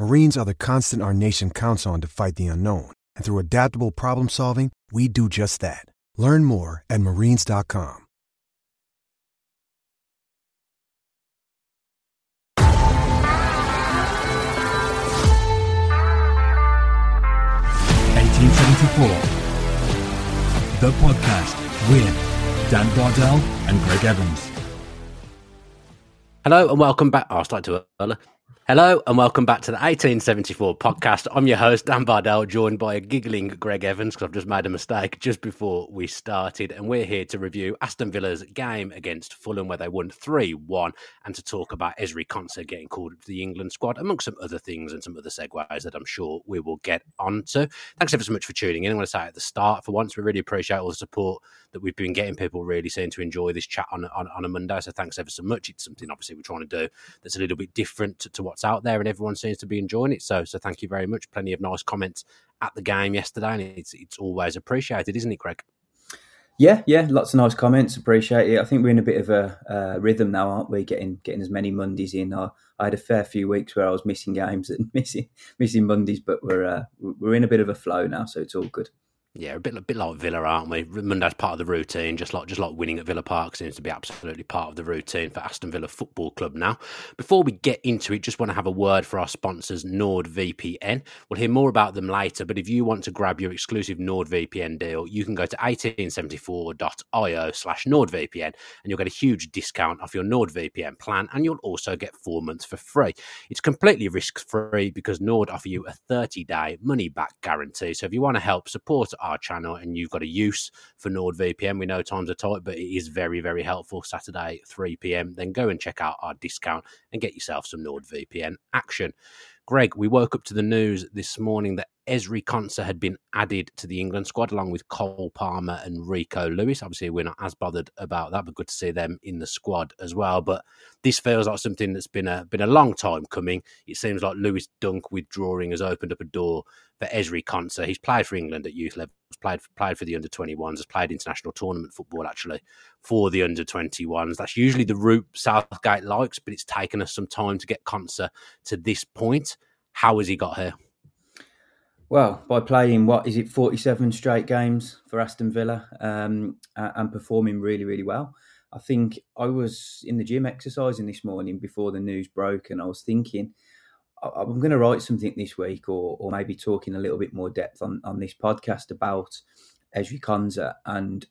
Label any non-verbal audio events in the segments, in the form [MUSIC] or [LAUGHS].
Marines are the constant our nation counts on to fight the unknown. And through adaptable problem solving, we do just that. Learn more at marines.com. Eighteen seventy-four. The podcast with Dan Bardell and Gregg Evans. Hello and welcome back. Oh, I started too early. Hello and welcome back to the 1874 podcast. I'm your host, Dan Bardell, joined by a giggling Gregg Evans because I've just made a mistake just before we started. And we're here to review Aston Villa's game against Fulham, where they won 3 1, and to talk about Ezri Konsa getting called to the England squad, amongst some other things and some other segues that I'm sure we will get onto. Thanks ever so much for tuning in. I want to say at the start, for once, we really appreciate all the support that we've been getting. People really seem to enjoy this chat on, on, on a Monday. So thanks ever so much. It's something obviously we're trying to do that's a little bit different to, to out there, and everyone seems to be enjoying it. So, so thank you very much. Plenty of nice comments at the game yesterday, and it's it's always appreciated, isn't it, Gregg? Yeah, yeah, lots of nice comments. Appreciate it. I think we're in a bit of a uh, rhythm now, aren't we? Getting getting as many Mondays in. I, I had a fair few weeks where I was missing games and [LAUGHS] missing missing Mondays, but we're uh, we're in a bit of a flow now, so it's all good. Yeah, a bit, a bit like Villa, aren't we? Monday's part of the routine, just like just like winning at Villa Park seems to be absolutely part of the routine for Aston Villa Football Club now. Before we get into it, just want to have a word for our sponsors, NordVPN. We'll hear more about them later, but if you want to grab your exclusive NordVPN deal, you can go to 1874.io slash NordVPN and you'll get a huge discount off your NordVPN plan and you'll also get four months for free. It's completely risk-free because Nord offer you a 30-day money-back guarantee. So if you want to help support our channel and you've got a use for NordVPN, we know times are tight, but it is very, very helpful. Saturday, 3 p.m. Then go and check out our discount and get yourself some NordVPN action. Gregg, we woke up to the news this morning that Ezri Konsa had been added to the England squad along with Cole Palmer and Rico Lewis. Obviously, we're not as bothered about that, but good to see them in the squad as well. But this feels like something that's been a been a long time coming. It seems like Lewis Dunk withdrawing has opened up a door for Ezri Konsa. He's played for England at youth level, played played for the under 21s, has played international tournament football actually for the under 21s. That's usually the route Southgate likes, but it's taken us some time to get Konsa to this point. How has he got here? Well, by playing what is it, forty-seven straight games for Aston Villa, um, and performing really, really well. I think I was in the gym exercising this morning before the news broke, and I was thinking I'm going to write something this week, or or maybe talk in a little bit more depth on on this podcast about Ezri Konsa and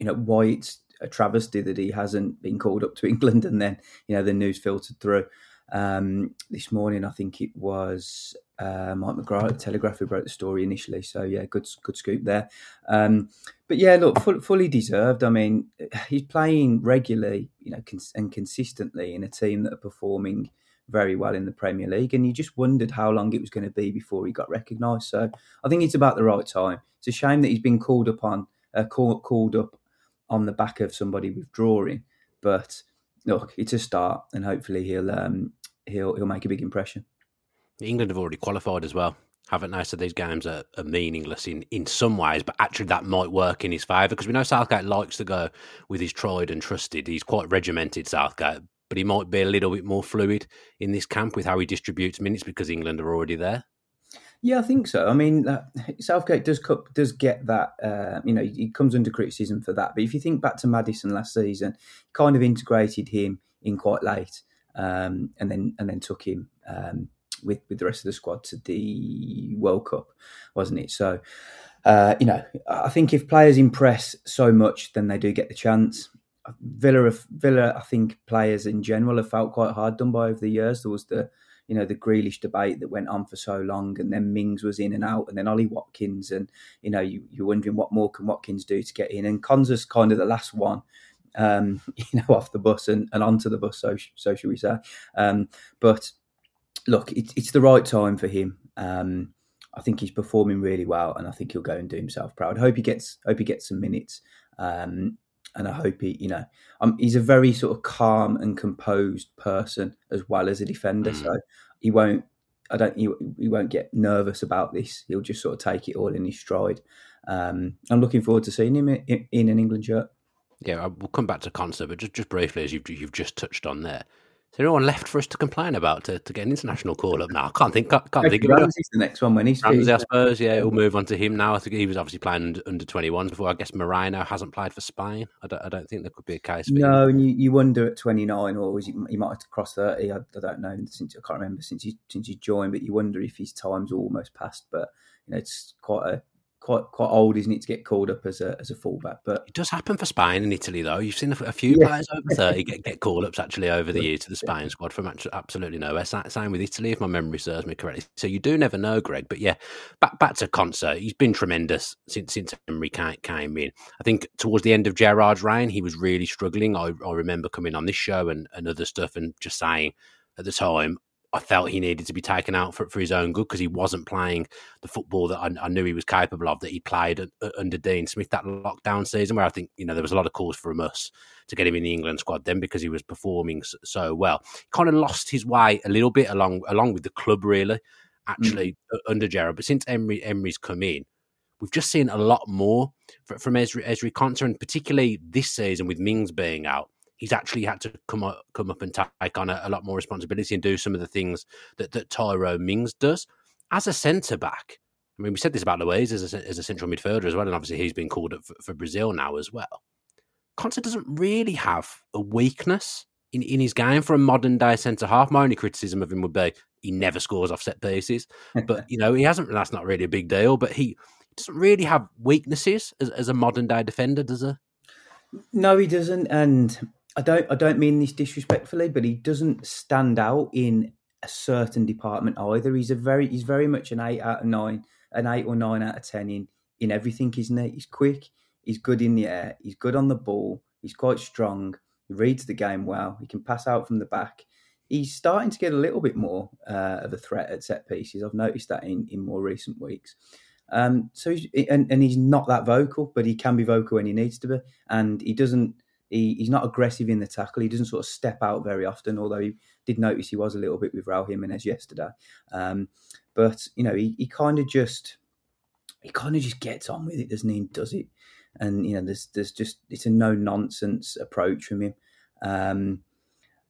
you know why it's a travesty that he hasn't been called up to [LAUGHS] England, and then you know the news filtered through um, this morning. I think it was uh, Mike McGrath at Telegraph who wrote the story initially. So yeah, good good scoop there. Um, but yeah, look, full, fully deserved. I mean, he's playing regularly, you know, cons- and consistently in a team that are performing very well in the Premier League, and you just wondered how long it was going to be before he got recognised. So I think it's about the right time. It's a shame that he's been called upon, uh, call, called up on the back of somebody withdrawing, but look, it's a start, and hopefully he'll um, he'll he'll make a big impression. England have already qualified as well, haven't they? So these games are, are meaningless in, in some ways, but actually that might work in his favour because we know Southgate likes to go with his tried and trusted. He's quite regimented, Southgate, but he might be a little bit more fluid in this camp with how he distributes minutes because England are already there. Yeah, I think so. I mean, uh, Southgate does does get that. Uh, you know, he comes under criticism for that. But if you think back to Maddison last season, kind of integrated him in quite late, um, and then and then took him um, with with the rest of the squad to the World Cup, wasn't it? So, uh, you know, I think if players impress so much, then they do get the chance. Villa, Villa, I think players in general have felt quite hard done by over the years. There was the you know the Grealish debate that went on for so long, and then Mings was in and out, and then Ollie Watkins, and you know you, you're wondering what more can Watkins do to get in, and Konsa's kind of the last one, um, [LAUGHS] you know, off the bus and, and onto the bus, so so should we say? Um, but look, it, it's the right time for him. Um, I think he's performing really well, and I think he'll go and do himself proud. Hope he gets hope he gets some minutes. Um, and I hope he, you know, um, he's a very sort of calm and composed person as well as a defender. Mm. So he won't, I don't, he, he won't get nervous about this. He'll just sort of take it all in his stride. Um, I'm looking forward to seeing him in, in an England shirt. Yeah, we'll come back to Konsa, but just, just briefly, as you've, you've just touched on there, there anyone left for us to complain about to, to get an international call up now? I can't think. Can't, can't think of Ramsey's the next one when he's Ramsey, I suppose. Yeah, we'll move on to him now. I think he was obviously playing under twenty ones before. I guess Moreno hasn't played for Spain. I don't, I don't think there could be a case. no, him. and you, you wonder at twenty nine, or was he, he might have crossed thirty. I, I, don't know. Since I can't remember since he since he joined, but you wonder if his time's almost passed. But you know, it's quite a quite quite old, isn't it, to get called up as a as a fullback? But it does happen for Spain and Italy, though. You've seen a, few yeah. players over thirty get, get call ups actually over the [LAUGHS] year to the Spain squad from absolutely nowhere. Same with Italy, if my memory serves me correctly. So you do never know, Gregg. But yeah, back back to Konsa. He's been tremendous since since Emery came in. I think towards the end of Gerard's reign, he was really struggling. I, I remember coming on this show and, and other stuff and just saying at the time, I felt he needed to be taken out for, for his own good because he wasn't playing the football that I, I, knew he was capable of that he played under Dean Smith that lockdown season where I think you know there was a lot of calls for us to get him in the England squad then because he was performing so, well. He kind of lost his way a little bit along along with the club really actually mm. under Gerrard. But since Emery Emery's come in, we've just seen a lot more from Ezri, Ezri Konsa, and particularly this season with Mings being out he's actually had to come up, come up and take on a, a, lot more responsibility and do some of the things that, that Tyrone Mings does. As a centre back, I mean, we said this about Luiz as a, as a central midfielder as well, and obviously he's been called up for, for Brazil now as well. Konsa doesn't really have a weakness in, in his game for a modern day centre half. My only criticism of him would be he never scores off set pieces, but [LAUGHS] you know he hasn't. That's not really a big deal, but he doesn't really have weaknesses as, as a modern day defender, does he? No, he doesn't, and I don't I don't mean this disrespectfully, but he doesn't stand out in a certain department either. He's a very he's very much an eight out of nine, an eight or nine out of ten in in everything, isn't he? He's quick, he's good in the air, he's good on the ball, he's quite strong, he reads the game well, he can pass out from the back. He's starting to get a little bit more uh, of a threat at set pieces. I've noticed that in, in more recent weeks. Um, so he's, and, and he's not that vocal, but he can be vocal when he needs to be, and he doesn't he, he's not aggressive in the tackle. He doesn't sort of step out very often, although he did notice he was a little bit with Raul Jimenez yesterday. Um, but you know, he, he kind of just he kind of just gets on with it, doesn't he? Does it? And you know, there's there's just it's a no nonsense approach from him. Um,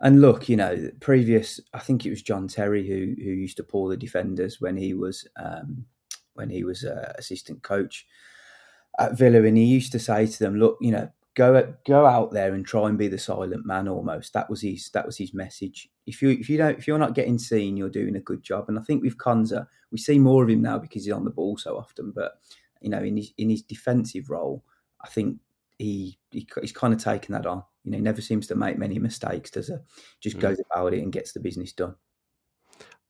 and look, you know, previous I think it was John Terry who who used to pull the defenders when he was um, when he was uh, assistant coach at Villa, and he used to say to them, "Look, you know, go go out there and try and be the silent man almost. That was his that was his message. If you if you don't if you're not getting seen you're doing a good job. And i think with Konsa we see more of him now because he's on the ball so often. But you know in his in his defensive role i think he, he he's kind of taken that on. You know he never seems to make many mistakes does it just mm. goes about it and gets the business done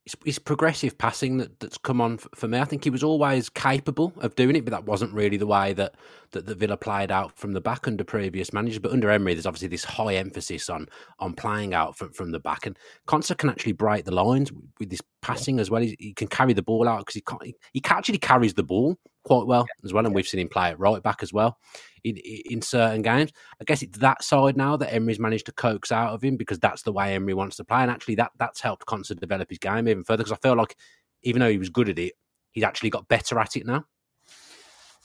it's, it's, progressive passing that, that's come on for, for, me. I think he was always capable of doing it, but that wasn't really the way that, that the Villa played out from the back under previous managers. But under Emery, there's obviously this high emphasis on on playing out from, from the back, and Konsa can actually break the lines with, with this passing as well. He, he, can carry the ball out because he, he, he actually carries the ball quite well yeah. as well, and yeah. we've seen him play it right back as well in, in certain games. I guess it's that side now that Emery's managed to coax out of him because that's the way Emery wants to play, and actually that that's helped Konsa develop his game even further. Because I feel like even though he was good at it, he's actually got better at it now.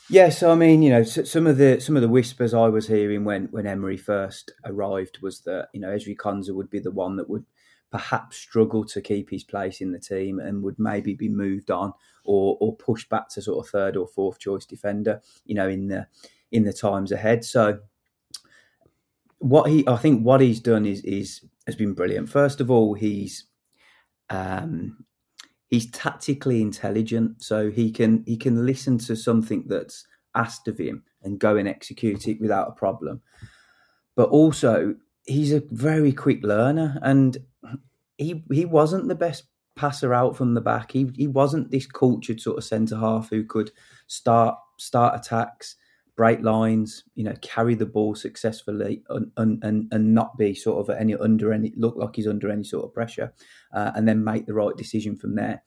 Yeah, so I mean, you know, some of the some of the whispers I was hearing when when Emery first arrived was that you know Ezri Konsa would be the one that would perhaps struggle to keep his place in the team and would maybe be moved on or or pushed back to sort of third or fourth choice defender, you know, in the in the times ahead. So what he I think what he's done is is has been brilliant. First of all, he's um he's tactically intelligent, so he can he can listen to something that's asked of him and go and execute it without a problem. But also, he's a very quick learner, and he he wasn't the best passer out from the back. He he wasn't this cultured sort of centre half who could start start attacks, break lines, you know, carry the ball successfully, and and and not be sort of any under any look like he's under any sort of pressure, uh, and then make the right decision from there.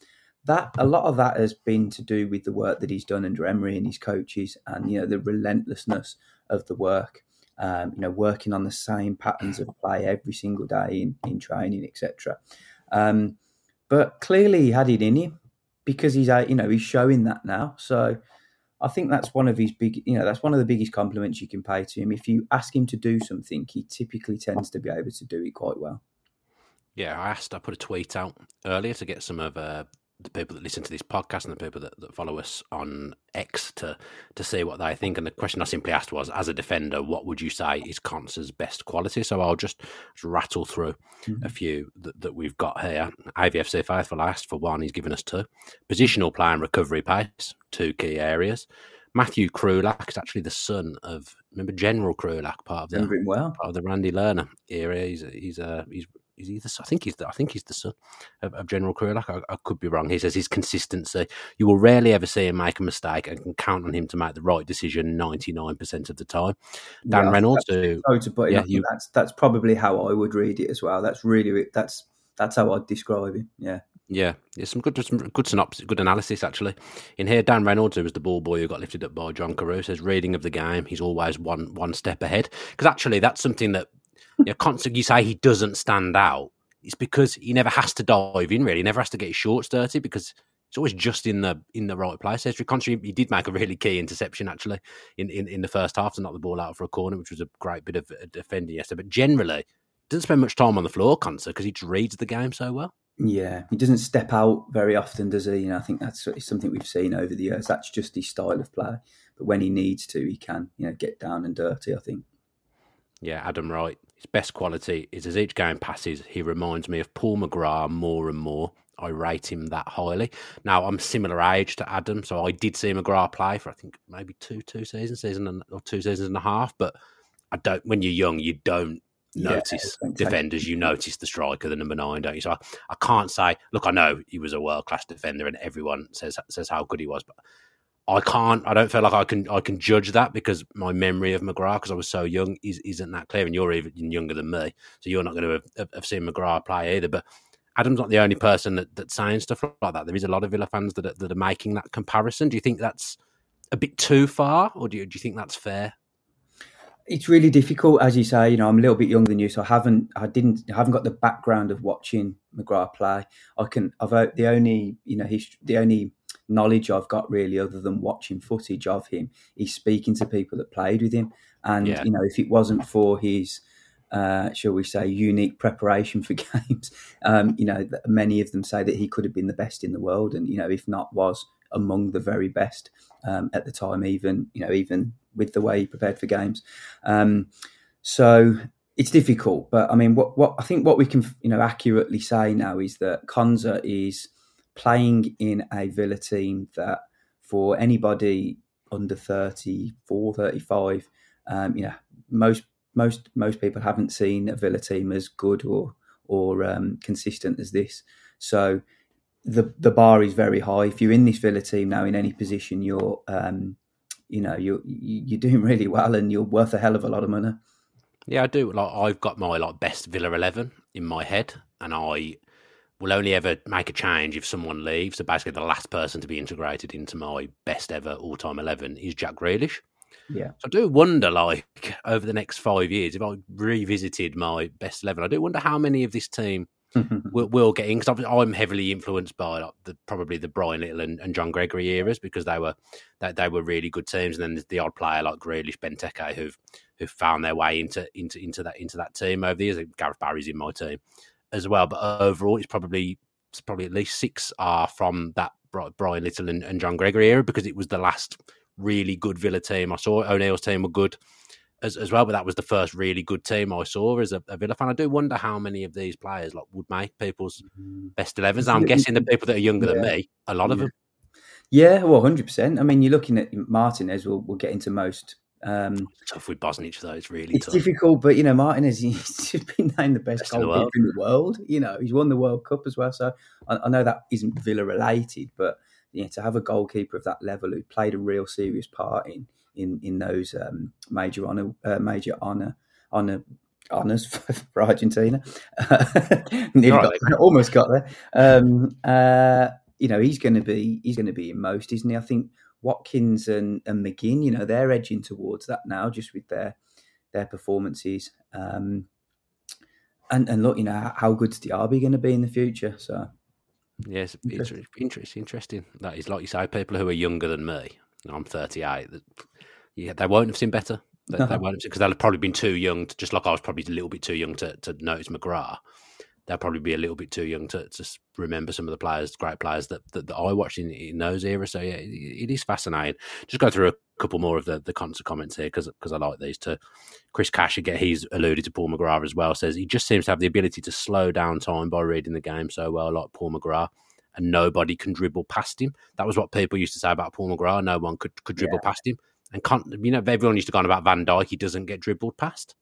That a lot of that has been to do with the work that he's done under Emery and his coaches, and you know the relentlessness of the work. Um, you know, working on the same patterns of play every single day in, in training, etc. Um, but clearly, he had it in him because he's, you know, he's showing that now. So I think that's one of his big, you know, that's one of the biggest compliments you can pay to him. If you ask him to do something, he typically tends to be able to do it quite well. Yeah, I asked, I put a tweet out earlier to get some of uh, the people that listen to this podcast and the people that, that follow us on X to to see what they think. And the question I simply asked was, as a defender, what would you say is Konsa's best quality? So I'll just, just rattle through mm-hmm. a few that, that we've got here. AVFC Faithful asked for one, he's given us two. Positional play and recovery pace, two key areas. Matthew Krulak is actually the son of remember General Krulak, part of the well. part of the Randy Lerner era. He's he's a he's is he the, I think he's the, I think he's the son of, of General Krulak. I, I, could be wrong. He says his consistency. You will rarely ever see him make a mistake and can count on him to make the right decision ninety nine percent of the time. Dan yeah, Reynolds, who, to put yeah, you, that's that's probably how I would read it as well. That's really that's that's how I'd describe him. Yeah. Yeah, yeah, some good, some good synopsis, good analysis actually. In here, Dan Reynolds, who was the ball boy who got lifted up by John Carew, says reading of the game, he's always one one step ahead. Because actually, that's something that you know, constantly you say he doesn't stand out. It's because he never has to dive in. Really, he never has to get his shorts dirty because it's always just in the in the right place. Ezri Konsa, he did make a really key interception actually in, in, in the first half to knock the ball out for a corner, which was a great bit of uh, defending yesterday. But generally, doesn't spend much time on the floor, Konsa, because he just reads the game so well. Yeah, he doesn't step out very often, does he? You know, I think that's something we've seen over the years. That's just his style of play. But when he needs to, he can, you know, get down and dirty. I think. Yeah, Adam Wright. His best quality is as each game passes, he reminds me of Paul McGrath more and more. I rate him that highly. Now I'm similar age to Adam, so I did see McGrath play for I think maybe two two seasons, season and, or two seasons and a half. But I don't. When you're young, you don't notice yeah, defenders. You notice the striker, the number nine, don't you? So I, I can't say. Look, I know he was a world class defender, and everyone says says how good he was, but I can't. I don't feel like I can. I can judge that because my memory of McGrath, because I was so young, is, isn't that clear. And you're even younger than me, so you're not going to have, have seen McGrath play either. But Adam's not the only person that, that's saying stuff like that. There is a lot of Villa fans that are, that are making that comparison. Do you think that's a bit too far, or do you, do you think that's fair? It's really difficult, as you say. You know, I'm a little bit younger than you, so I haven't, I didn't, I haven't got the background of watching McGrath play. I can, I've uh, the only, you know, history, the only knowledge I've got really, other than watching footage of him, is speaking to people that played with him. And yeah. you know, if it wasn't for his, uh, shall we say, unique preparation for [LAUGHS] games, um, you know, many of them say that he could have been the best in the world, and you know, if not, was among the very best um, at the time. Even you know, even with the way he prepared for games. Um, so it's difficult, but I mean, what what I think what we can you know accurately say now is that Konsa is playing in a Villa team that for anybody under 34, 35, um, you know, most most most people haven't seen a Villa team as good or or um, consistent as this. So the the bar is very high. If you're in this Villa team now, in any position, you're um, you know you're you're doing [LAUGHS] really well and you're worth a hell of a lot of money. Yeah, I do. Like I've got my like best Villa eleven in my head, and I will only ever make a change if someone leaves. So basically, the last person to be integrated into my best ever all time 11 is Jack Grealish. Yeah. So I do wonder, like, over the next five years, if I revisited my best 11, I do wonder how many of this team [LAUGHS] will, will get in because I'm heavily influenced by like, the, probably the Brian Little and, and, John Gregory eras because they were they, they were really good teams, and then the, the odd player like Grealish, Benteke, who've who've found their way into into into that into that team over the years. Gareth Barry's in my team as well, but overall, it's probably it's probably at least six are from that Brian Little and, and John Gregory era because it was the last really good Villa team I saw. O'Neill's team were good as, as well, but that was the first really good team I saw as a, a, Villa fan. I do wonder how many of these players like would make people's mm-hmm. best 11s. I'm guessing the people that are younger yeah. than me, a lot of yeah. them. Yeah, well, hundred percent. I mean, you're looking at Martinez. We'll, we'll get into most. Um, tough with Bosnich though. It's really it's tough. difficult, but you know, Martinez [LAUGHS] he's been named the best, best goalkeeper in, in the world. You know, he's won the World Cup as well. So I, I know that isn't Villa related, but you know, to have a goalkeeper of that level who played a real serious part in in in those um, major honor uh, major honor honor honors [LAUGHS] for Argentina. [LAUGHS] got, almost got there. Um, uh, you know, he's going to be he's going to be in most, isn't he? I think Watkins and, and McGinn, you know, they're edging towards that now, just with their their performances. Um, and and look, you know, how good's Diaby going to be in the future? So. Yes, it's interesting. Interesting. That is like you say, people who are younger than me. I'm 38. Yeah, they won't have seen better. They, they won't because they'll have probably been too young. To, just like I was probably a little bit too young to, to notice McGrath. They'll probably be a little bit too young to, to remember some of the players, great players that, that, that I watched in, in those eras. So yeah, it, it is fascinating. Just go through a couple more of the the Konsa comments here because because I like these. To Chris Cash again, he's alluded to Paul McGrath as well. Says he just seems to have the ability to slow down time by reading the game so well, like Paul McGrath and nobody can dribble past him. That was what people used to say about Paul McGrath. No one could, could dribble yeah. past him. And can't, you know, everyone used to go on about Van Dijk. He doesn't get dribbled past.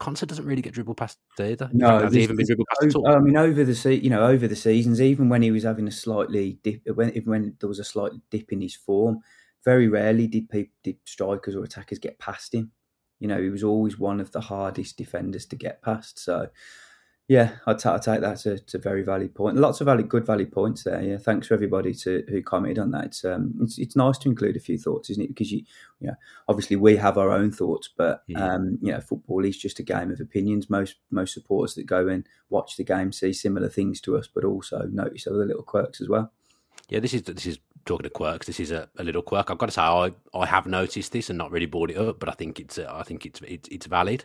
Konsa doesn't really get dribbled past either. No, has even been dribbled past over, I mean, over the se- you know over the seasons, even when he was having a slightly dip, when when there was a slight dip in his form, very rarely did people did strikers or attackers get past him. You know, he was always one of the hardest defenders to get past. So, yeah, I'd, take that to, to a very valid point. Lots of valid, good valid points there. Yeah, thanks for everybody to who commented on that. It's um, it's, it's nice to include a few thoughts, isn't it? Because you, you know, obviously we have our own thoughts, but yeah. um, you know, football is just a game of opinions. Most most supporters that go and watch the game see similar things to us, but also notice other little quirks as well. Yeah, this is this is talking to quirks. This is a, a little quirk. I've got to say, I I have noticed this and not really brought it up, but I think it's I think it's it's, it's valid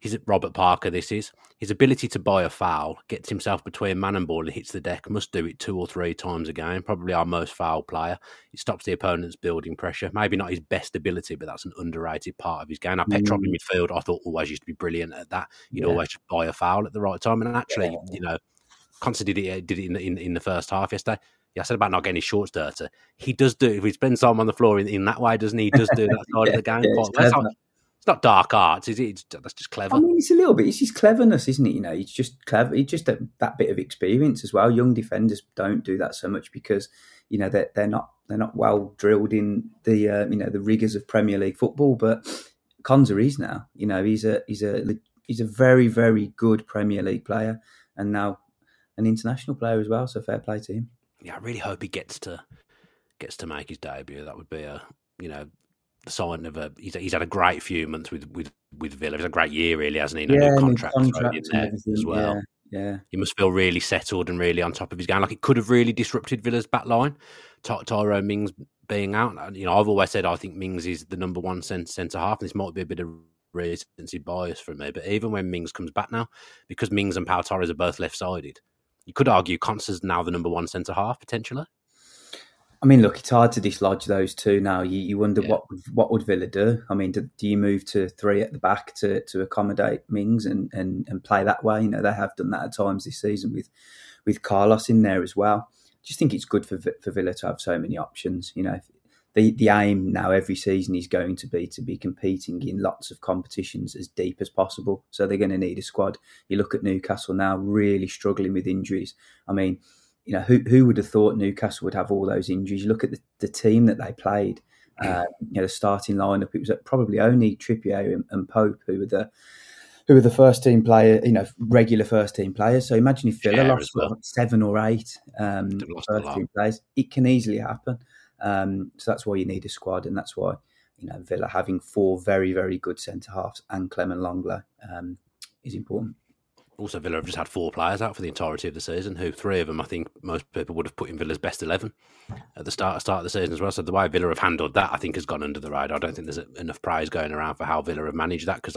his Robert Parker. This is his ability to buy a foul, gets himself between man and ball and hits the deck. Must do it two or three times a game. Probably our most foul player. It stops the opponent's building pressure. Maybe not his best ability, but that's an underrated part of his game. Now, mm. Petrov in midfield, I thought always used to be brilliant at that. You'd yeah. always buy a foul at the right time, and actually, yeah. you know, Constantly did it, did it in, the, in, in the first half yesterday. Yeah, I said about not getting his shorts dirty. He does do if he spends time on the floor in, in that way, doesn't he? He does do that [LAUGHS] side yeah, of the game. Yeah, it's not dark arts, is it? It's, that's just clever. I mean, it's a little bit. It's his cleverness, isn't it? You know, he's just clever. He's just a, that bit of experience as well. Young defenders don't do that so much because you know they're they're not they're not well drilled in the uh, you know the rigors of Premier League football. But Konsa is now. You know, he's a he's a he's a very very good Premier League player, and now an international player as well. So fair play to him. Yeah, I really hope he gets to gets to make his debut. That would be a you know sign of a he's, he's had a great few months with with with Villa. He's a great year, really, hasn't he? And yeah, new contract, contract as well. Yeah, yeah, he must feel really settled and really on top of his game. Like it could have really disrupted Villa's back line. Ty- Tyrone Mings being out. You know, I've always said I think Mings is the number one centre half, and this might be a bit of recency bias for me. But even when Mings comes back now, because Mings and Pau Torres are both left sided, you could argue Konsa's now the number one centre half potentially. I mean, look, it's hard to dislodge those two now. You, you wonder yeah. what what would Villa do? I mean, do, do, you move to three at the back to, to accommodate Mings and, and, and play that way? You know, they have done that at times this season with with Carlos in there as well. I just think it's good for for Villa to have so many options. You know, the the aim now every season is going to be to be competing in lots of competitions as deep as possible. So they're going to need a squad. You look at Newcastle now, really struggling with injuries. I mean you know, who who would have thought Newcastle would have all those injuries? You look at the, the team that they played. [CLEARS THROAT] Uh, you know, the starting lineup. It was probably only Trippier and, and, Pope who were the who were the first team player. You know, regular first team players. So imagine if Villa lost well. seven or eight um, first team players. It can easily happen. Um, so that's why you need a squad, and that's why you know Villa having four very very good centre halves and Clement Lenglet um, is important. Also Villa have just had four players out for the entirety of the season. Who three of them I think most people would have put in Villa's best eleven at the start start of the season as well. So the way Villa have handled that, I think, has gone under the radar. I don't think there's enough praise going around for how Villa have managed that because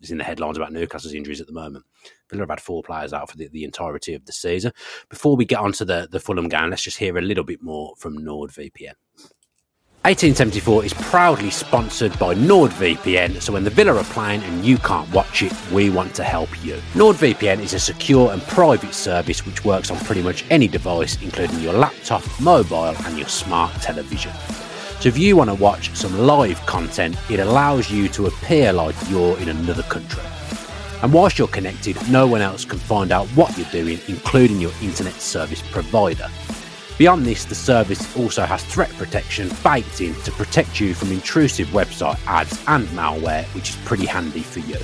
it's in the headlines about Newcastle's injuries at the moment. Villa have had four players out for the, the entirety of the season. Before we get on to the the Fulham game, let's just hear a little bit more from NordVPN. 1874 is proudly sponsored by NordVPN, so when the Villa are playing and you can't watch it, we want to help you. NordVPN is a secure and private service which works on pretty much any device, including your laptop, mobile, and your smart television. So if you want to watch some live content, it allows you to appear like you're in another country. And whilst you're connected, no one else can find out what you're doing, including your internet service provider. Beyond this, the service also has threat protection baked in to protect you from intrusive website ads and malware, which is pretty handy for you.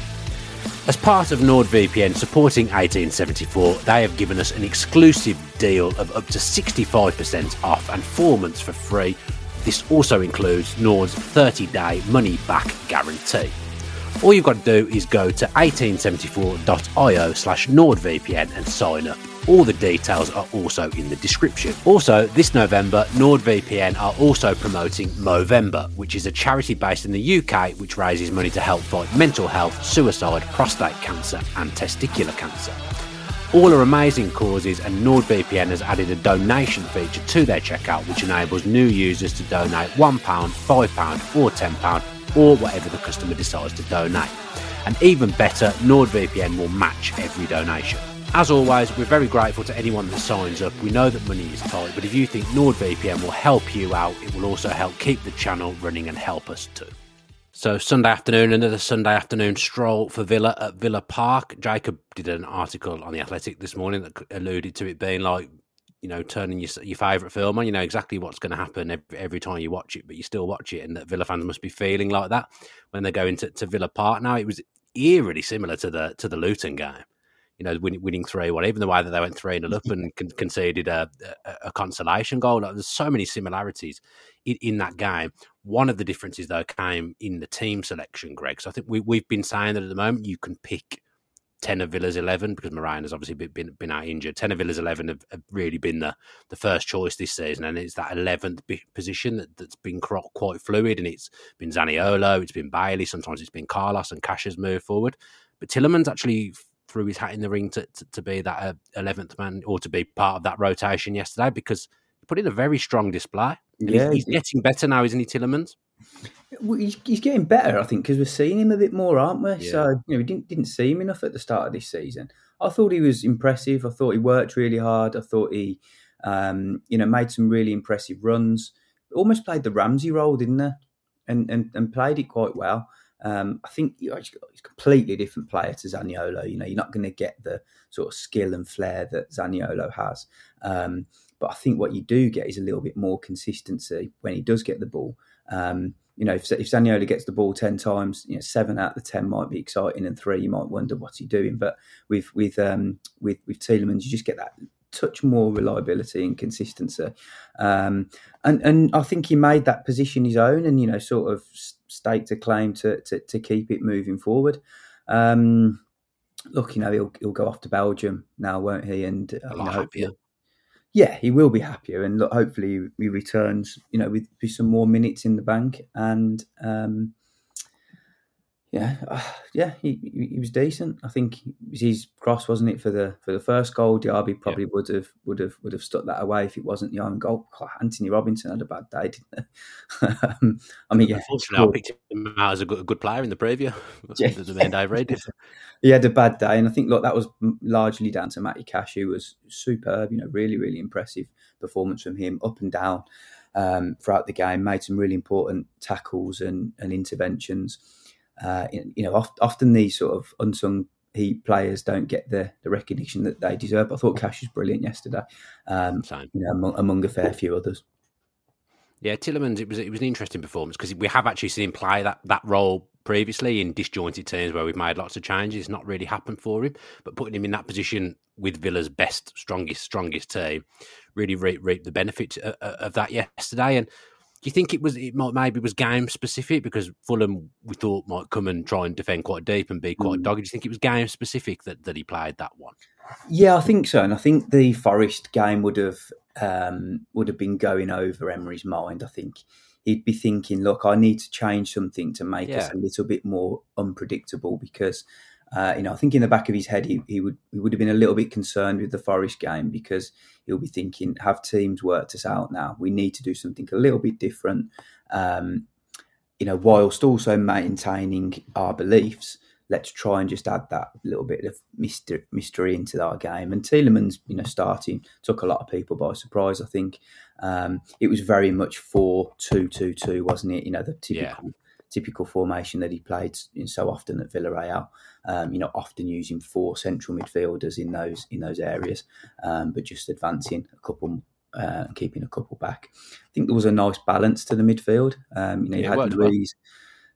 As part of NordVPN supporting 1874, they have given us an exclusive deal of up to 65% off and four months for free. This also includes Nord's 30 day money back guarantee. All you've got to do is go to 1874.io slash NordVPN and sign up. All the details are also in the description. Also, this November, NordVPN are also promoting Movember, which is a charity based in the UK which raises money to help fight mental health, suicide, prostate cancer, and testicular cancer. All are amazing causes, and NordVPN has added a donation feature to their checkout, which enables new users to donate £1, £5, or £10, or whatever the customer decides to donate. And even better, NordVPN will match every donation. As always, we're very grateful to anyone that signs up. We know that money is tight, but if you think NordVPN will help you out, it will also help keep the channel running and help us too. So Sunday afternoon, another Sunday afternoon stroll for Villa at Villa Park. Jacob did an article on the Athletic this morning that alluded to it being like, you know, turning your your favourite film on. You know exactly what's going to happen every, every, time you watch it, but you still watch it, and that Villa fans must be feeling like that when they go into to Villa Park. Now it was eerily similar to the to the Luton game you know, winning, winning 3 1, even the way that they went 3 0 [LAUGHS] up and con- conceded a, a, a, consolation goal. Like, there's so many similarities in, in, that game. One of the differences, though, came in the team selection, Gregg. So I think we, we've been saying that at the moment you can pick 10 of Villa's 11 because Moreno has obviously been, been, been out injured. 10 of Villa's 11 have, have, really been the, the first choice this season, and it's that 11th position that, has been quite fluid. And it's been Zaniolo, it's been Bailey, sometimes it's been Carlos, and Cash has moved forward. But Tielemans actually threw his hat in the ring to, to, to be that uh, eleventh man or to be part of that rotation yesterday because he put in a very strong display. Yeah, he's, he's getting better now, isn't he, Tielemans? Well, he's, he's, getting better, I think, because we're seeing him a bit more, aren't we? Yeah. So you know, we didn't didn't see him enough at the start of this season. I thought he was impressive. I thought he worked really hard. I thought he, um, you know, made some really impressive runs. Almost played the Ramsey role, didn't he? And and, and played it quite well. Um, I think you he's a completely different player to Zaniolo. You know, you're not going to get the sort of skill and flair that Zaniolo has. Um, but I think what you do get is a little bit more consistency when he does get the ball. Um, you know, if, if Zaniolo gets the ball ten times, you know, seven out of the ten might be exciting, and three you might wonder what's he doing. But with with um, with with Tielemans, you just get that touch more reliability and consistency. Um, and and I think he made that position his own, and you know, sort of staked a claim to to, to keep it moving forward. Um, look, you know, he'll he'll go off to Belgium now, won't he? And uh, a lot happier. Yeah, he will be happier, and look, hopefully he returns, you know, with, with some more minutes in the bank, and um, yeah, uh, yeah, he, he was decent. I think his cross wasn't it for the for the first goal. Diaby probably yeah. would have would have would have stuck that away if it wasn't the own goal. Antonee Robinson had a bad day, didn't [LAUGHS] um, I mean, yeah, unfortunately, I picked him out as a good, a good player in the preview. [LAUGHS] Yeah. [LAUGHS] He had a bad day, and I think look that was largely down to Matty Cash, who was superb. You know, really really impressive performance from him, up and down um, throughout the game. Made some really important tackles and and interventions uh, you know, oft, often these sort of unsung heat players don't get the, the recognition that they deserve. I thought Cash was brilliant yesterday, um, you know, among, among, a fair few others. Yeah, Tielemans, it was it was an interesting performance because we have actually seen him play that, that role previously in disjointed teams where we've made lots of changes. It's not really happened for him, but putting him in that position with Villa's best, strongest, strongest team really reaped reap the benefit of, of that yesterday. And Do you think it was it might maybe was game specific because Fulham we thought might come and try and defend quite deep and be quite mm. dogged? Do you think it was game specific that, that he played that one? Yeah, I think so, and I think the Forest game would have um, would have been going over Emery's mind. I think he'd be thinking, "Look, I need to change something to make yeah. us a little bit more unpredictable." Because uh, you know, I think in the back of his head, he, he would he would have been a little bit concerned with the Forest game because he'll be thinking, "Have teams worked us out now? We need to do something a little bit different." Um, you know, whilst also maintaining our beliefs let's try and just add that little bit of mystery mystery into our game. And Tielemans, you know, starting took a lot of people by surprise. I think um, it was very much four two two two, wasn't it? You know, the typical yeah. Typical formation that he played in so often at Villarreal. Um, you know, often using four central midfielders in those in those areas, um, but just advancing a couple uh, and keeping a couple back. I think there was a nice balance to the midfield. Um, you know, you yeah, had Luiz, well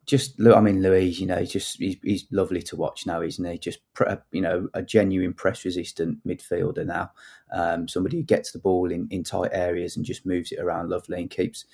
just look, I mean, Luiz, you know, he's just he's, he's lovely to watch now, isn't he? Just you know, a genuine press resistant midfielder now. Um, somebody who gets the ball in, in tight areas and just moves it around lovely and keeps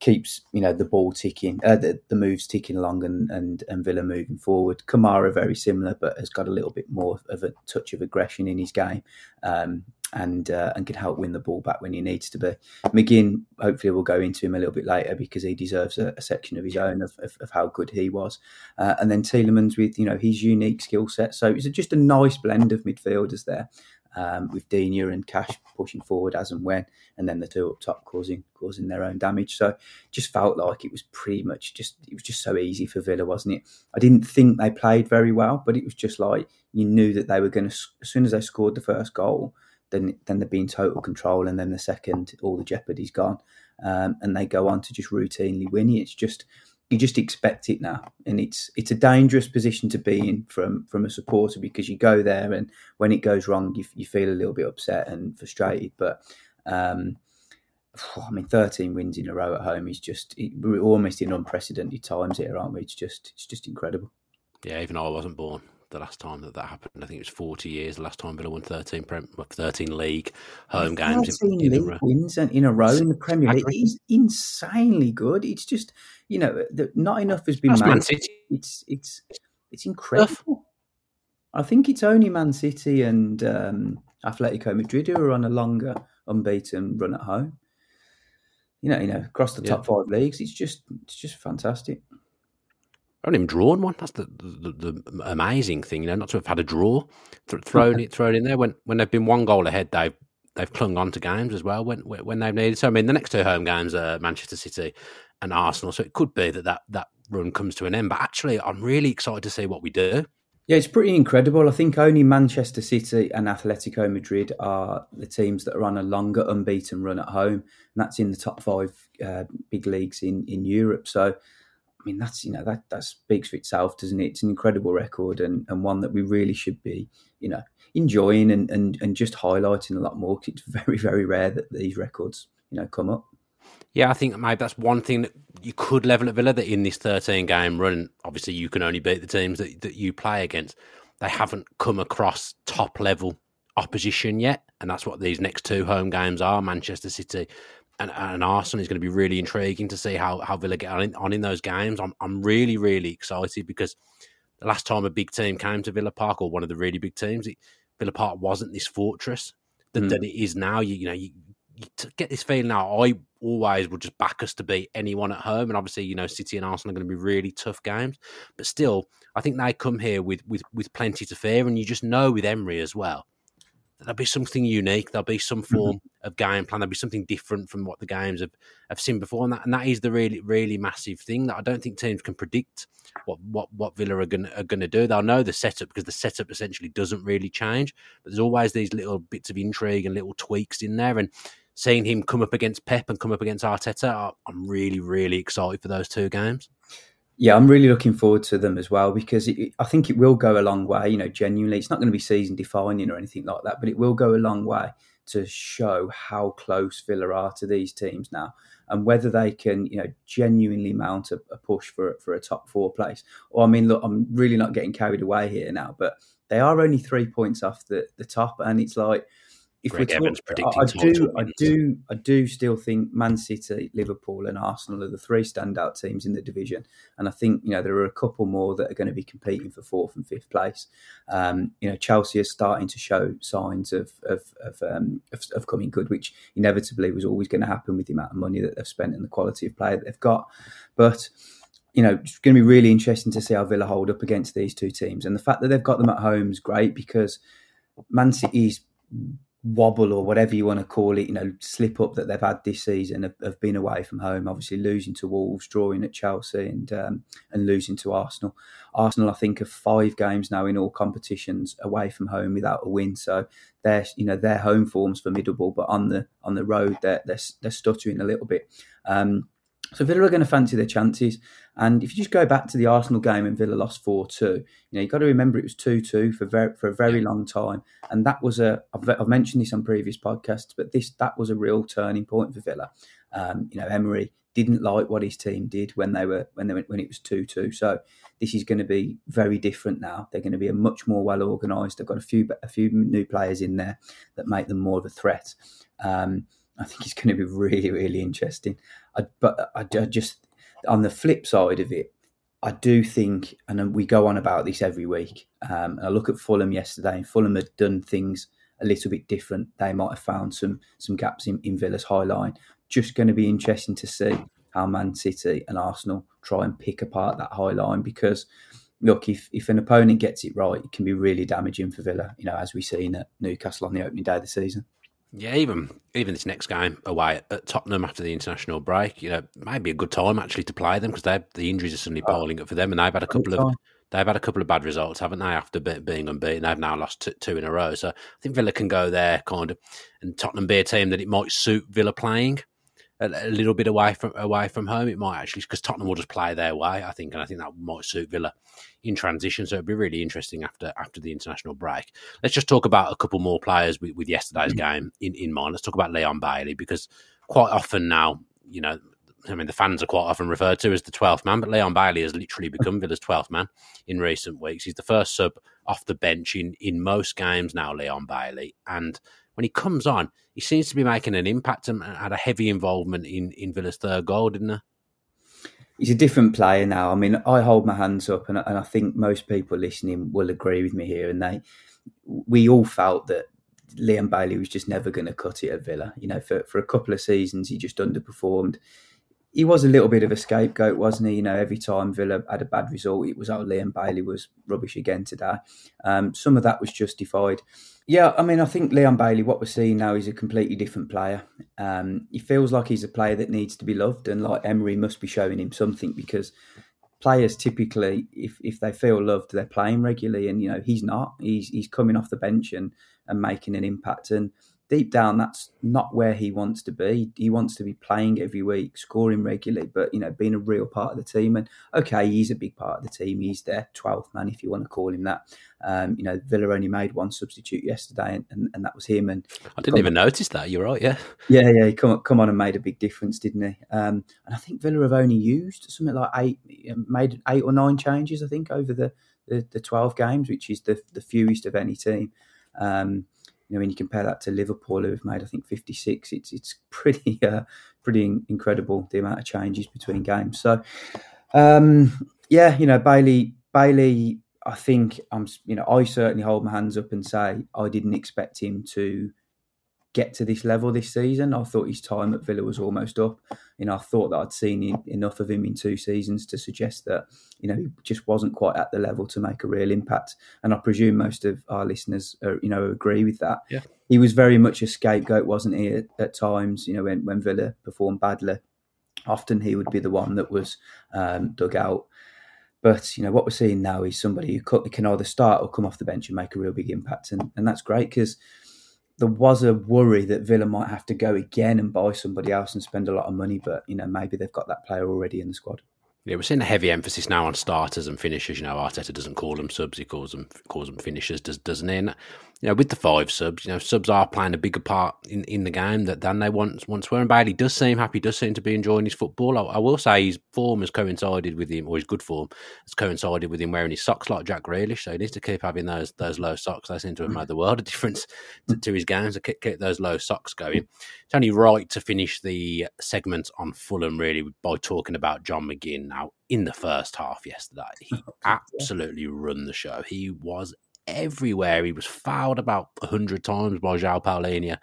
keeps you know the ball ticking, uh, the, the moves ticking along, and, and and Villa moving forward. Kamara very similar, but has got a little bit more of a touch of aggression in his game. Um, and uh, and can help win the ball back when he needs to be. McGinn, hopefully, we'll go into him a little bit later because he deserves a, a section of his own of, of, of how good he was. Uh, and then Tielemans with you know his unique skill set. So it's just a nice blend of midfielders there. Um, with Digne and Cash pushing forward as and when, and then the two up top causing causing their own damage. So just felt like it was pretty much just it was just so easy for Villa, wasn't it? I didn't think they played very well, but it was just like you knew that they were going to as soon as they scored the first goal, then then they'd be in total control, and then the second, all the jeopardy's gone, um, and they go on to just routinely win. It's just you just expect it now, and it's it's a dangerous position to be in from from a supporter because you go there, and when it goes wrong, you, you feel a little bit upset and frustrated. But um, I mean, thirteen wins in a row at home is just it, we're almost in unprecedented times here, aren't we? It's just it's just incredible. Yeah, even though I wasn't born the last time that that happened. I think it was 40 years the last time Villa won 13, prem, 13 league home games. 13 in, in league wins in a row in the Premier League. It's insanely good. It's just, you know, the, not enough has been That's made. Man City. It's, it's, it's incredible. I think it's only Man City and um, Atletico Madrid who are on a longer unbeaten run at home. You know, you know, across the top five leagues, it's just, it's just fantastic. I haven't even drawn one. That's the, the, the, amazing thing, you know, not to have had a draw, th- thrown [LAUGHS] it thrown in there when when they've been one goal ahead. They've they've clung on to games as well when when they've needed. So I mean, the next two home games are Manchester City and Arsenal. So it could be that that, that run comes to an end. But actually, I'm really excited to see what we do. Yeah, it's pretty incredible. I think only Manchester City and Atletico Madrid are the teams that are on a longer unbeaten run at home, and that's in the top five uh, big leagues in in Europe. So I mean, that's you know that that speaks for itself, doesn't it? It's an incredible record and, and one that we really should be, you know, enjoying and, and, and just highlighting a lot more. It's [LAUGHS] very very rare that these records, you know, come up. Yeah, I think maybe that's one thing that you could level at Villa that in this 13 game run, obviously you can only beat the teams that, that you play against. They haven't come across top level opposition yet, and that's what these next two home games are: Manchester City and, and Arsenal is going to be really intriguing to see how, how Villa get on in, on in those games. I'm I'm really really excited because the last time a big team came to Villa Park or one of the really big teams, it, Villa Park wasn't this fortress that, mm. that it is now. You, you know you, you get this feeling now. I always will just back us to beat anyone at home, and obviously you know City and Arsenal are going to be really tough games. But still, I think they come here with with with plenty to fear, and you just know with Emery as well that there'll be something unique. There'll be some mm-hmm. form mm-hmm. of game plan. There'll be something different from what the games have, have seen before, and that and that is the really really massive thing that I don't think teams can predict what what what Villa are going are going to do. They'll know the setup because the setup essentially doesn't really change, but there's always these little bits of intrigue and little tweaks in there. And seeing him come up against Pep and come up against Arteta, I'm really really excited for those two games yeah, I'm really looking forward to them as well because it, I think it will go a long way. You know, genuinely, it's not going to be season defining or anything like that, but it will go a long way to show how close Villa are to these teams now, and whether they can, you know, genuinely mount a, a push for for a top four place. Or I mean, look, I'm really not getting carried away here now, but they are only three points off the the top, and it's like if Gregg we're Evans talk- predicting I, I do, I do, I do still think Man City, Liverpool, and Arsenal are the three standout teams in the division, and I think you know there are a couple more that are going to be competing for fourth and fifth place. Um, you know, Chelsea is starting to show signs of of of, um, of of coming good, which inevitably was always going to happen with the amount of money that they've spent and the quality of play that they've got, but you know, it's going to be really interesting to see how Villa hold up against these two teams. And the fact that they've got them at home is great because Man City's wobble or whatever you want to call it, you know, slip up that they've had this season have, have been away from home. Obviously, losing to Wolves, drawing at Chelsea, and um, and losing to Arsenal. Arsenal, I think, have five games now in all competitions away from home without a win. So their you know their home form's formidable, but on the on the road they're they're, they're stuttering a little bit. Um, so Villa are going to fancy their chances. And if you just go back to the Arsenal game and Villa lost 4 2, you know, you've got to remember it was 2 2 for, very, for a very long time. And that was a, I've, I've mentioned this on previous podcasts, but this that was a real turning point for Villa. Um, you know, Emery didn't like what his team did when they were when they went, when it was 2 2. So this is going to be very different now. They're going to be a much more well organised. They've got a few a few new players in there that make them more of a threat. Um, I think it's going to be really, really interesting. I, but I, I just, on the flip side of it, I do think, and we go on about this every week. Um, I look at Fulham yesterday, and Fulham had done things a little bit different. They might have found some some gaps in, in Villa's high line. Just going to be interesting to see how Man City and Arsenal try and pick apart that high line because look, if, if an opponent gets it right, it can be really damaging for Villa, you know, as we seen at Newcastle on the opening day of the season. Yeah, even even this next game away at, Tottenham after the international break, you know, might be a good time actually to play them because the injuries are suddenly oh. piling up for them, and they've had a couple of they've had a couple of bad results, haven't they? After being unbeaten, they've now lost t- two in a row. So I think Villa can go there, kind of, and Tottenham be a team that it might suit Villa playing a, a little bit away from away from home. It might actually because Tottenham will just play their way, I think, and I think that might suit Villa in transition. So it'd be really interesting after after the international break. Let's just talk about a couple more players with, with yesterday's mm. game in, in mind. Let's talk about Leon Bailey because quite often now, you know, I mean, the fans are quite often referred to as the 12th man, but Leon Bailey has literally become [LAUGHS] Villa's 12th man in recent weeks. He's the first sub off the bench in, in most games now, Leon Bailey. And when he comes on, he seems to be making an impact and had a heavy involvement in, in Villa's third goal, didn't he? he's a different player now. I mean, I hold my hands up, and, and I think most people listening will agree with me here. And they, we all felt that Leon Bailey was just never going to cut it at Villa. You know, for for a couple of seasons, he just underperformed. He was a little bit of a scapegoat, wasn't he? You know, every time Villa had a bad result, it was oh, Leon Bailey was rubbish again today. Um, some of that was justified. Yeah, I mean, I think Leon Bailey, what we're seeing now, is a completely different player. Um, he feels like he's a player that needs to be loved, and like Emery must be showing him something because players typically, if if they feel loved, they're playing regularly, and you know he's not. He's he's coming off the bench and and making an impact, and deep down, that's not where he wants to be. He wants to be playing every week, scoring regularly, but you know, being a real part of the team. And okay, he's a big part of the team. He's their twelfth man, if you want to call him that. Um, you know, Villa only made one substitute yesterday, and, and, and that was him. And I didn't even notice that. You're right, yeah. yeah, yeah, he come come on and made a big difference, didn't he? Um, and I think Villa have only used something like eight, made eight or nine changes, I think, over the the, the twelve games, which is the the fewest of any team. Um, you know, when you compare that to Liverpool, who've made I think fifty six, it's it's pretty [LAUGHS] uh, pretty incredible the amount of changes between games. So, um, yeah, you know, Bailey Bailey. I think I'm, you know, I certainly hold my hands up and say I didn't expect him to get to this level this season. I thought his time at Villa was almost up. You know, I thought that I'd seen enough of him in two seasons to suggest that you know he just wasn't quite at the level to make a real impact. And I presume most of our listeners, are, you know, agree with that. Yeah. He was very much a scapegoat, wasn't he? At, at times, you know, when when Villa performed badly, often he would be the one that was um, dug out. But you know what we're seeing now is somebody who can either start or come off the bench and make a real big impact, and, and that's great because there was a worry that Villa might have to go again and buy somebody else and spend a lot of money, but you know maybe they've got that player already in the squad. Yeah, we're seeing a heavy emphasis now on starters and finishers. You know, Arteta doesn't call them subs; he calls them calls them finishers, does, doesn't he? And you know, with the five subs, you know, subs are playing a bigger part in, in the game that than they once once were. And Bailey does seem happy, does seem to be enjoying his football. I, I, will say his form has coincided with him, or his good form has coincided with him wearing his socks like Jack Grealish. So he needs to keep having those those low socks. They seem to have hmm. made the world a difference [LAUGHS] to, to his games. To keep, keep those low socks going. It's only right to finish the segment on Fulham really by talking about John McGinn. Now, in the first half yesterday, he [LAUGHS] oh, absolutely run the show. He was everywhere. He was fouled about 100 times by João Palhinha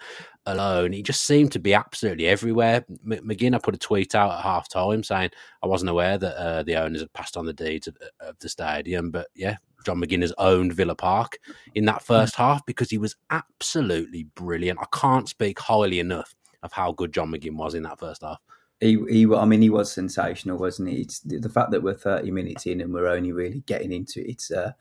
alone. He just seemed to be absolutely everywhere. M- McGinn, I put a tweet out at half time saying I wasn't aware that uh, the owners had passed on the deeds of, of, the stadium. But yeah, John McGinn has owned Villa Park in that first half because he was absolutely brilliant. I can't speak highly enough of how good John McGinn was in that first half. He, he, I mean, he was sensational, wasn't he? It's the, the fact that we're 30 minutes in and we're only really getting into it. It's, uh,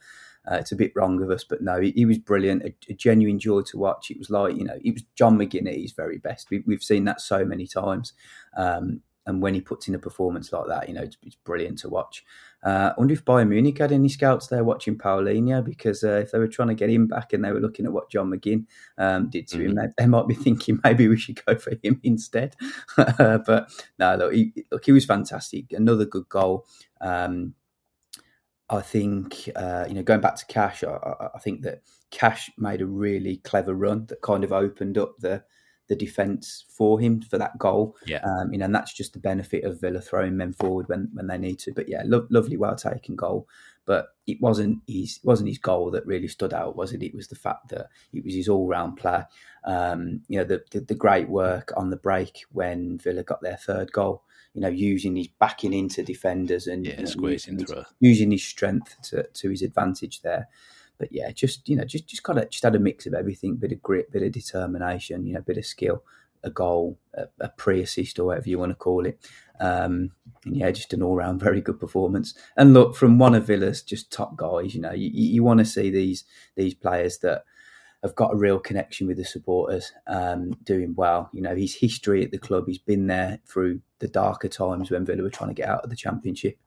uh, it's a bit wrong of us, but no, he, he was brilliant. A, a, genuine joy to watch. It was like you know, it was John McGinn at his very best. We, have seen that so many times, um, and when he puts in a performance like that, you know, it's, it's brilliant to watch. Uh, I wonder if Bayern Munich had any scouts there watching Palhinha because uh, if they were trying to get him back and they were looking at what John McGinn um, did to mm-hmm. him, they, they, might be thinking maybe we should go for him instead. [LAUGHS] but no, look he, look, he was fantastic. Another good goal. Um, I think uh, you know going back to Cash, I, I, think that Cash made a really clever run that kind of opened up the the defence for him for that goal. Yeah, um, you know, and that's just the benefit of Villa throwing men forward when when they need to. But yeah, lo- lovely, well taken goal. But it wasn't his it wasn't his goal that really stood out, was it? It was the fact that it was his all round play. Um, you know, the, the the great work on the break when Villa got their third goal you know, using his backing into defenders and yeah, you know, squeezing using, his, using his strength to, to his advantage there. But yeah, just you know, just just kind of just had a mix of everything: bit of grit, bit of determination, you know, bit of skill, a goal, a, a pre-assist, or whatever you want to call it. Um, and yeah, just an all-round very good performance. And look, from one of Villa's just top guys, you know, you, you want to see these these players that have got a real connection with the supporters, um, doing well. You know, his history at the club, he's been there through the darker times when Villa were trying to get out of the Championship.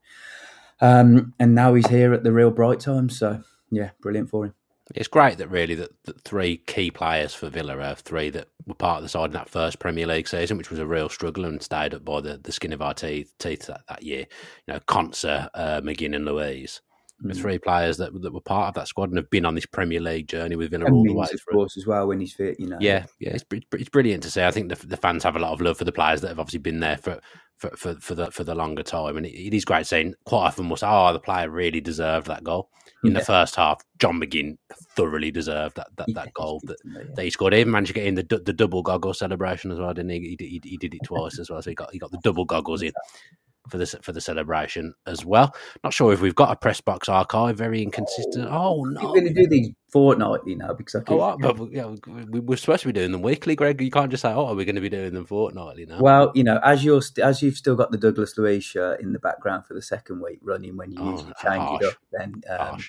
Um, and now he's here at the real bright times. So, yeah, brilliant for him. It's great that really that, that three key players for Villa are three that were part of the side in that first Premier League season, which was a real struggle and stayed up by the, the skin of our teeth, teeth that, that year. You know, Konsa, uh, McGinn, and Luiz mm. three players that that were part of that squad and have been on this Premier League journey with Villa and all the way through. Of course, as well when he's fit, you know. Yeah, yeah, it's it's brilliant to see. I think the, the fans have a lot of love for the players that have obviously been there for. For, for, for the for the longer time, and it, it is great seeing quite often we'll say, "Oh, the player really deserved that goal." In yeah. the first half, John McGinn thoroughly deserved that that, that goal that, yeah. that he scored. He even managed to get in the the double goggle celebration as well, didn't he? He, he, he did it twice as well, so he got he got the double goggles in [LAUGHS] for the for the celebration as well. Not sure if we've got a press box archive. Very inconsistent. Oh, no, we're going to do these fortnightly now because I keep, oh, but, yeah, we, are supposed to be doing them weekly, Gregg. You can't just say, "Oh, are we're going to be doing them fortnightly now." Well, you know, as you're st- as you've still got the Douglas Luiz shirt in the background for the second week running when you oh, usually change harsh. it up, then um,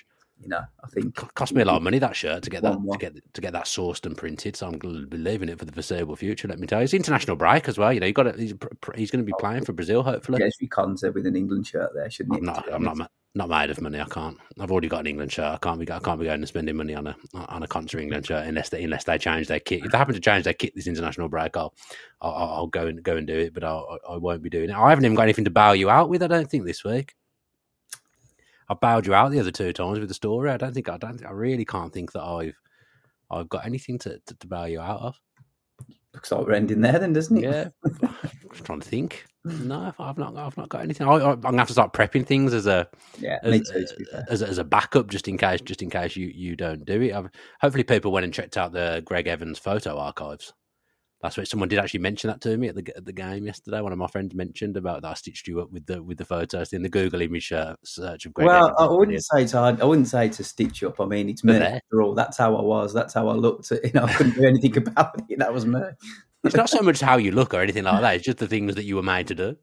you know, I think it cost me a lot of money that shirt to get that to get to get that sourced and printed. So I'm going to be leaving it for the foreseeable future. Let me tell you, it's international break as well. You know, you got to, he's, he's going to be oh, playing for Brazil hopefully. Yes, we concept with an England shirt there, shouldn't I'm not. I'm not. Not made of money. I can't. I've already got an England shirt. I can't be. I can't be going and spending money on a on a Konsa England shirt unless they unless they change their kit. If they happen to change their kit this international break, I'll I'll, I'll go and go and do it. But I'll, I won't be doing it. I haven't even got anything to bail you out with. I don't think this week. I bowed you out the other two times with the story. I don't think I don't. I really can't think that I've I've got anything to, to, to bail you out of. Looks like we're ending there, then, doesn't it? Yeah. [LAUGHS] I'm trying to think. No, I've not. I've not got anything. I, am gonna have to start prepping things as a yeah, as, too, as, as, a backup, just in case, just in case you you don't do it. I've, hopefully, people went and checked out the Gregg Evans photo archives last week. Someone did actually mention that to me at the at the game yesterday. One of my friends mentioned about that. I stitched you up with the with the photos in the Google image uh, search of Gregg. Well, Evans. I wouldn't say to I wouldn't say to stitch you up. I mean, it's me after all. That's how I was. That's how I looked. [LAUGHS] You know, I couldn't do anything [LAUGHS] about it. That was me. it's not so much how you look or anything like that. It's just the things that you were made to do.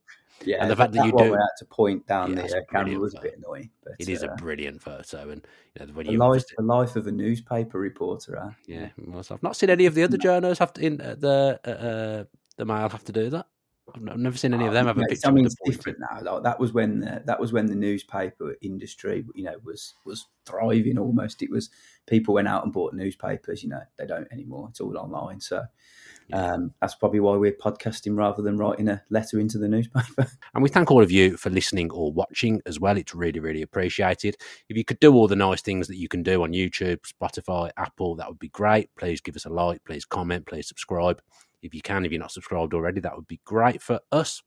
Yeah, and the fact that, that you do had to point down yeah, the uh, camera was a bit annoying. But, it is uh, a brilliant photo, and you know, when the you life, the life of a newspaper reporter. Huh? Yeah, well, I've not seen any of the other journals have to in uh, the uh, uh, the Mail have to do that. I've never seen any of them have a picture. It's different now. Like, that was when the, that was when the newspaper industry, you know, was was thriving almost. It was people went out and bought newspapers. You know, they don't anymore. It's all online. So um, that's probably why we're podcasting rather than writing a letter into the newspaper. [LAUGHS] And we thank all of you for listening or watching as well. It's really, really appreciated. If you could do all the nice things that you can do on YouTube, Spotify, Apple, that would be great. Please give us a like, please comment, please subscribe. If you can, if you're not subscribed already, that would be great for us.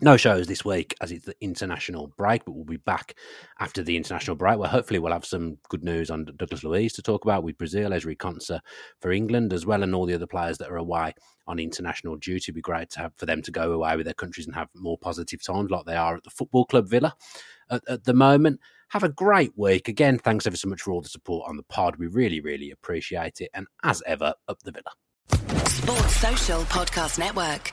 No shows this week as it's the international break, but we'll be back after the international break where hopefully we'll have some good news on Douglas Luiz to talk about with Brazil, Ezri Konsa for England, as well, and all the other players that are away on international duty. It'd be great to have for them to go away with their countries and have more positive times like they are at the Football Club Villa at, at the moment. Have a great week. Again, thanks ever so much for all the support on the pod. We really, really appreciate it. And as ever, up the Villa. Sports Social Podcast Network.